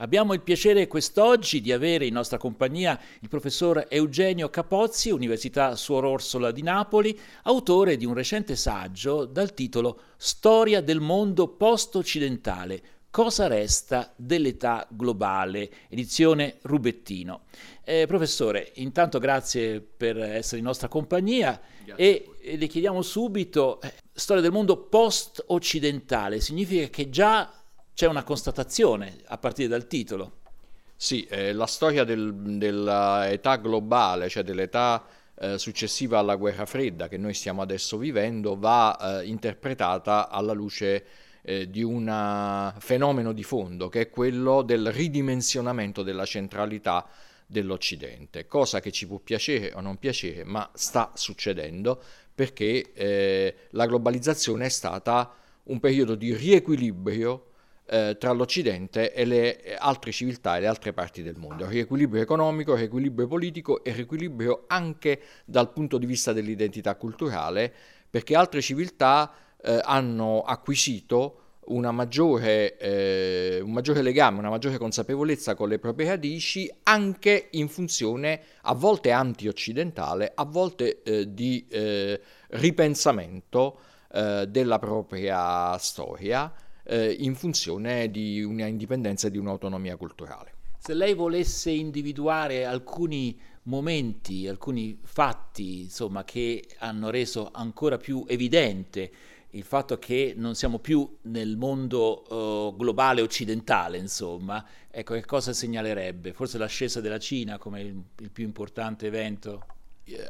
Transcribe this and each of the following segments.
Abbiamo il piacere quest'oggi di avere in nostra compagnia il professor Eugenio Capozzi, Università Suor Orsola di Napoli, autore di un recente saggio dal titolo Storia del mondo post-occidentale. Cosa resta dell'età globale? Edizione Rubettino. Eh, professore, intanto grazie per essere in nostra compagnia e, e, le chiediamo subito, eh, storia del mondo post-occidentale significa che già c'è una constatazione a partire dal titolo. Sì, eh, la storia del, dell'età globale, cioè dell'età eh, successiva alla guerra fredda che noi stiamo adesso vivendo, va eh, interpretata alla luce eh, di un fenomeno di fondo che è quello del ridimensionamento della centralità dell'Occidente, cosa che ci può piacere o non piacere, ma sta succedendo perché eh, la globalizzazione è stata un periodo di riequilibrio eh, tra l'Occidente e le altre civiltà e le altre parti del mondo. Riequilibrio economico, riequilibrio politico e riequilibrio anche dal punto di vista dell'identità culturale, perché altre civiltà eh, hanno acquisito maggiore, eh, un maggiore legame, una maggiore consapevolezza con le proprie radici, anche in funzione a volte anti-occidentale, a volte eh, di eh, ripensamento eh, della propria storia eh, in funzione di una indipendenza e di un'autonomia culturale. Se lei volesse individuare alcuni momenti, alcuni fatti, insomma, che hanno reso ancora più evidente il fatto che non siamo più nel mondo uh, globale occidentale, insomma, ecco, che cosa segnalerebbe? Forse l'ascesa della Cina come il, il più importante evento?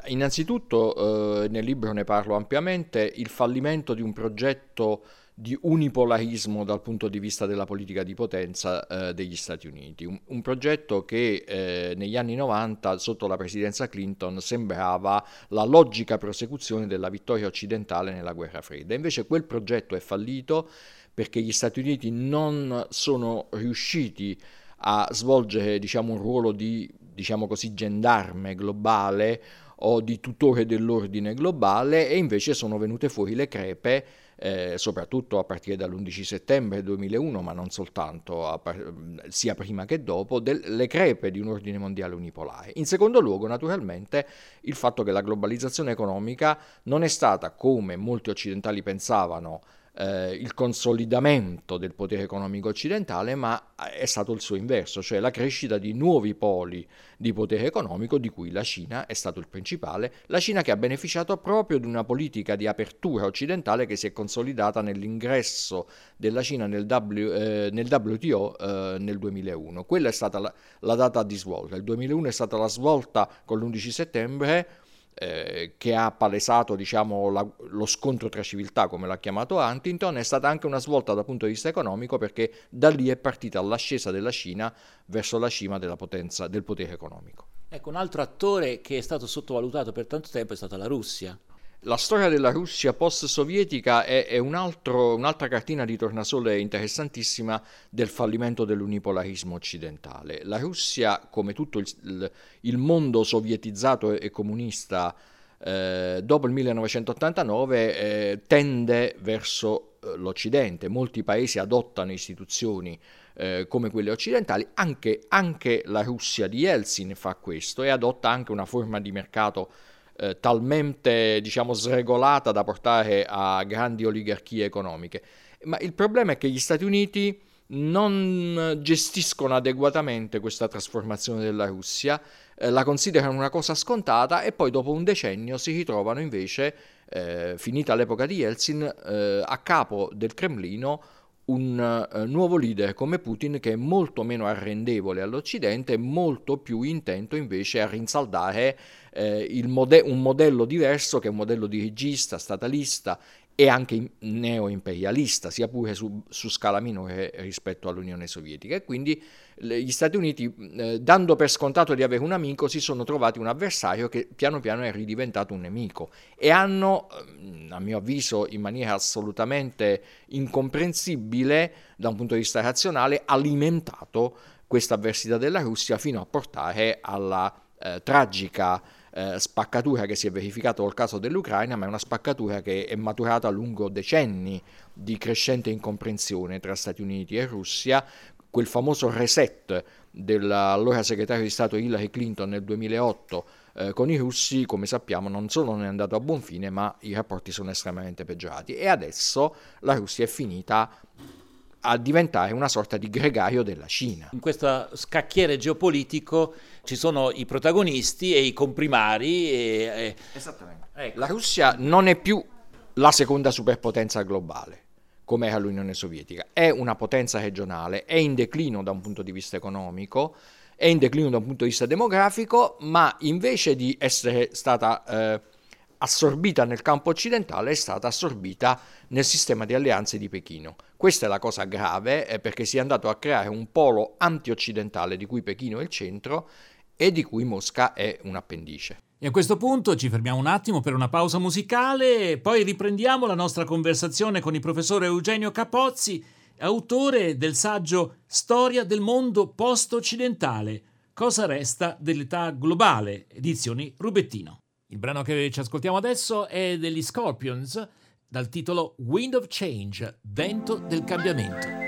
Innanzitutto, eh, nel libro ne parlo ampiamente, il fallimento di un progetto di unipolarismo dal punto di vista della politica di potenza eh, degli Stati Uniti. Un, un progetto che eh, negli anni 90, sotto la presidenza Clinton, sembrava la logica prosecuzione della vittoria occidentale nella guerra fredda. Invece quel progetto è fallito perché gli Stati Uniti non sono riusciti a svolgere diciamo, un ruolo di diciamo così, gendarme globale o di tutore dell'ordine globale e invece sono venute fuori le crepe eh, soprattutto a partire dall'11 settembre 2001, ma non soltanto, par- sia prima che dopo, delle crepe di un ordine mondiale unipolare. In secondo luogo, naturalmente, il fatto che la globalizzazione economica non è stata, come molti occidentali pensavano, eh, il consolidamento del potere economico occidentale, ma è stato il suo inverso, cioè la crescita di nuovi poli di potere economico, di cui la Cina è stato il principale, la Cina che ha beneficiato proprio di una politica di apertura occidentale che si è consolidata nell'ingresso della Cina nel, w, eh, nel WTO eh, nel 2001. Quella è stata la, la data di svolta, il 2001 è stata la svolta con l'11 settembre eh, che ha palesato diciamo, la, lo scontro tra civiltà, come l'ha chiamato Huntington, è stata anche una svolta dal punto di vista economico perché da lì è partita l'ascesa della Cina verso la cima potenza, del potere economico. Ecco, un altro attore che è stato sottovalutato per tanto tempo è stata la Russia. La storia della Russia post-sovietica è, è un altro, un'altra cartina di tornasole interessantissima del fallimento dell'unipolarismo occidentale. La Russia, come tutto il, il mondo sovietizzato e comunista eh, dopo il 1989, eh, tende verso eh, l'Occidente. Molti paesi adottano istituzioni eh, come quelle occidentali, anche, anche la Russia di Yeltsin fa questo e adotta anche una forma di mercato eh, talmente diciamo sregolata da portare a grandi oligarchie economiche. Ma il problema è che gli Stati Uniti non gestiscono adeguatamente questa trasformazione della Russia, eh, la considerano una cosa scontata e poi dopo un decennio si ritrovano invece, eh, finita l'epoca di Yeltsin, eh, a capo del Cremlino un uh, nuovo leader come Putin che è molto meno arrendevole all'Occidente molto più intento invece a rinsaldare eh, mode- un modello diverso che è un modello dirigista, statalista e anche neo-imperialista, sia pure su, su, scala minore rispetto all'Unione Sovietica. E quindi gli Stati Uniti, eh, dando per scontato di avere un amico, si sono trovati un avversario che piano piano è ridiventato un nemico e hanno, a mio avviso, in maniera assolutamente incomprensibile da un punto di vista razionale, alimentato questa avversità della Russia fino a portare alla eh, tragica eh, spaccatura che si è verificata col caso dell'Ucraina, ma è una spaccatura che è maturata lungo decenni di crescente incomprensione tra Stati Uniti e Russia, quel famoso reset dell'allora segretario di Stato Hillary Clinton nel 2008 eh, con i russi, come sappiamo, non solo non è andato a buon fine, ma i rapporti sono estremamente peggiorati. E adesso la Russia è finita a diventare una sorta di gregario della Cina. In questo scacchiere geopolitico ci sono i protagonisti e i comprimari. E, e... Esattamente. Ecco. La Russia non è più la seconda superpotenza globale come era l'Unione Sovietica, è una potenza regionale, è in declino da un punto di vista economico, è in declino da un punto di vista demografico, ma invece di essere stata eh, assorbita nel campo occidentale è stata assorbita nel sistema di alleanze di Pechino. Questa è la cosa grave eh, perché si è andato a creare un polo anti-occidentale di cui Pechino è il centro e di cui Mosca è un appendice. E a questo punto ci fermiamo un attimo per una pausa musicale poi riprendiamo la nostra conversazione con il professore Eugenio Capozzi, autore del saggio Storia del mondo post-occidentale. Cosa resta dell'età globale? Edizioni Rubettino. Il brano che ci ascoltiamo adesso è degli Scorpions dal titolo Wind of Change, vento del cambiamento.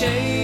Change.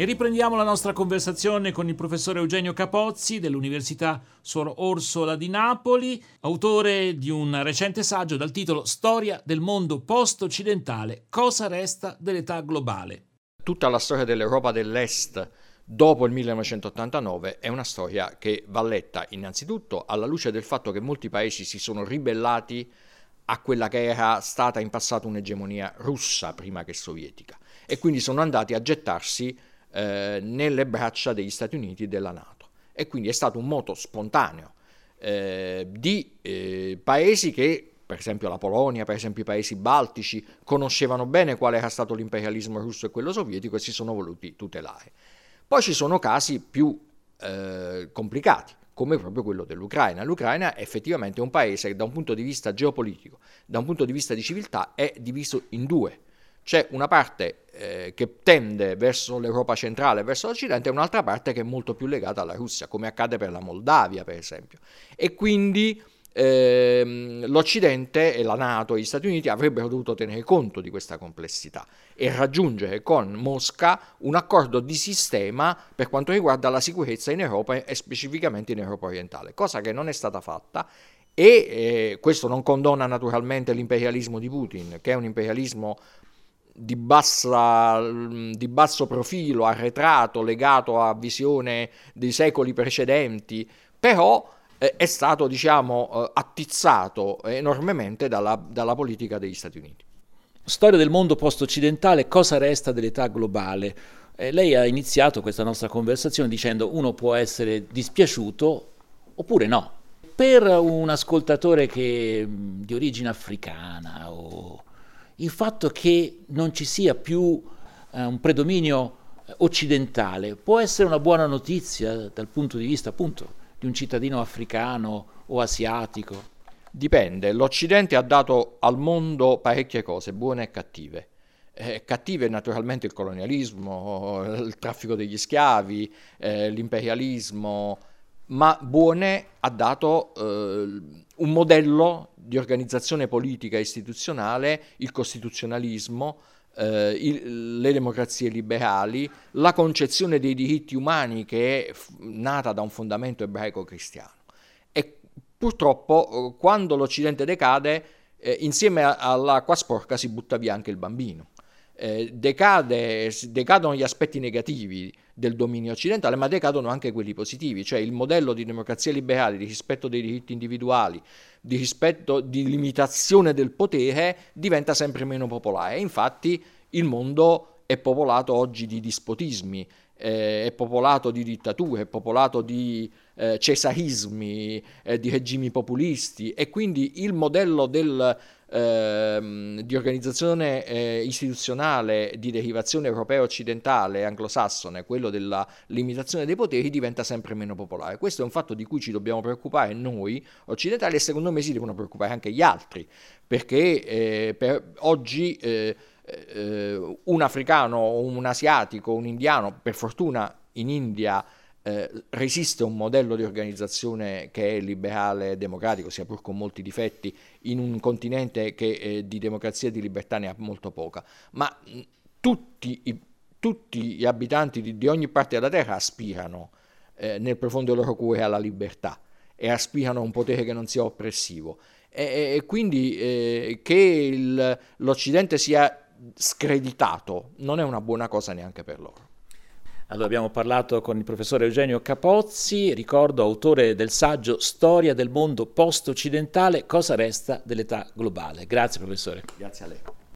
E riprendiamo la nostra conversazione con il professore Eugenio Capozzi dell'Università Suor Orsola di Napoli, autore di un recente saggio dal titolo Storia del mondo post-occidentale, cosa resta dell'età globale. Tutta la storia dell'Europa dell'Est dopo il 1989 è una storia che va letta innanzitutto alla luce del fatto che molti paesi si sono ribellati a quella che era stata in passato un'egemonia russa prima che sovietica e quindi sono andati a gettarsi eh, nelle braccia degli Stati Uniti e della Nato. E quindi è stato un moto spontaneo eh, di eh, paesi che, per esempio la Polonia, per esempio i paesi baltici, conoscevano bene qual era stato l'imperialismo russo e quello sovietico e si sono voluti tutelare. Poi ci sono casi più eh, complicati come proprio quello dell'Ucraina. L'Ucraina è effettivamente un paese che da un punto di vista geopolitico, da un punto di vista di civiltà, è diviso in due c'è una parte eh, che tende verso l'Europa centrale, verso l'Occidente, e un'altra parte che è molto più legata alla Russia, come accade per la Moldavia, per esempio. E quindi ehm, l'Occidente e la Nato e gli Stati Uniti avrebbero dovuto tenere conto di questa complessità e raggiungere con Mosca un accordo di sistema per quanto riguarda la sicurezza in Europa e specificamente in Europa orientale, cosa che non è stata fatta e eh, questo non condona naturalmente l'imperialismo di Putin, che è un imperialismo di, bassa, di basso profilo, arretrato, legato a visione dei secoli precedenti, però eh, è stato diciamo, eh, attizzato enormemente dalla, dalla politica degli Stati Uniti. Storia del mondo post-occidentale, cosa resta dell'età globale? Eh, lei ha iniziato questa nostra conversazione dicendo uno può essere dispiaciuto oppure no. Per un ascoltatore che, di origine africana o il fatto che non ci sia più eh, un predominio eh, occidentale può essere una buona notizia dal punto di vista appunto di un cittadino africano o asiatico? Dipende, l'Occidente ha dato al mondo parecchie cose, buone e cattive. Eh, cattive naturalmente il colonialismo, il traffico degli schiavi, eh, l'imperialismo, ma buone ha dato eh, un modello di organizzazione politica e istituzionale, il costituzionalismo, eh, il, le democrazie liberali, la concezione dei diritti umani che è f- nata da un fondamento ebraico-cristiano. E purtroppo eh, quando l'Occidente decade, eh, insieme all'acqua sporca si butta via anche il bambino. Eh, decade, decadono gli aspetti negativi del dominio occidentale, ma decadono anche quelli positivi, cioè il modello di democrazia liberale, di rispetto dei diritti individuali, di rispetto, di limitazione del potere, diventa sempre meno popolare. infatti il mondo è popolato oggi di dispotismi, eh, è popolato di dittature, è popolato di eh, cesarismi, eh, di regimi populisti e quindi il modello del Ehm, di organizzazione eh, istituzionale di derivazione europea occidentale anglosassone, quello della limitazione dei poteri, diventa sempre meno popolare. Questo è un fatto di cui ci dobbiamo preoccupare noi occidentali e secondo me si devono preoccupare anche gli altri, perché eh, per oggi eh, un africano, un asiatico, un indiano, per fortuna in India eh, resiste un modello di organizzazione che è liberale e democratico, sia pur con molti difetti, in un continente che eh, di democrazia e di libertà ne ha molto poca, ma tutti, i, tutti gli abitanti di, di, ogni parte della Terra aspirano eh, nel profondo loro cuore alla libertà e aspirano a un potere che non sia oppressivo. E, e quindi eh, che il, l'Occidente sia screditato non è una buona cosa neanche per loro. Allora abbiamo parlato con il professore Eugenio Capozzi, ricordo autore del saggio Storia del mondo post-occidentale, cosa resta dell'età globale. Grazie professore. Grazie a lei.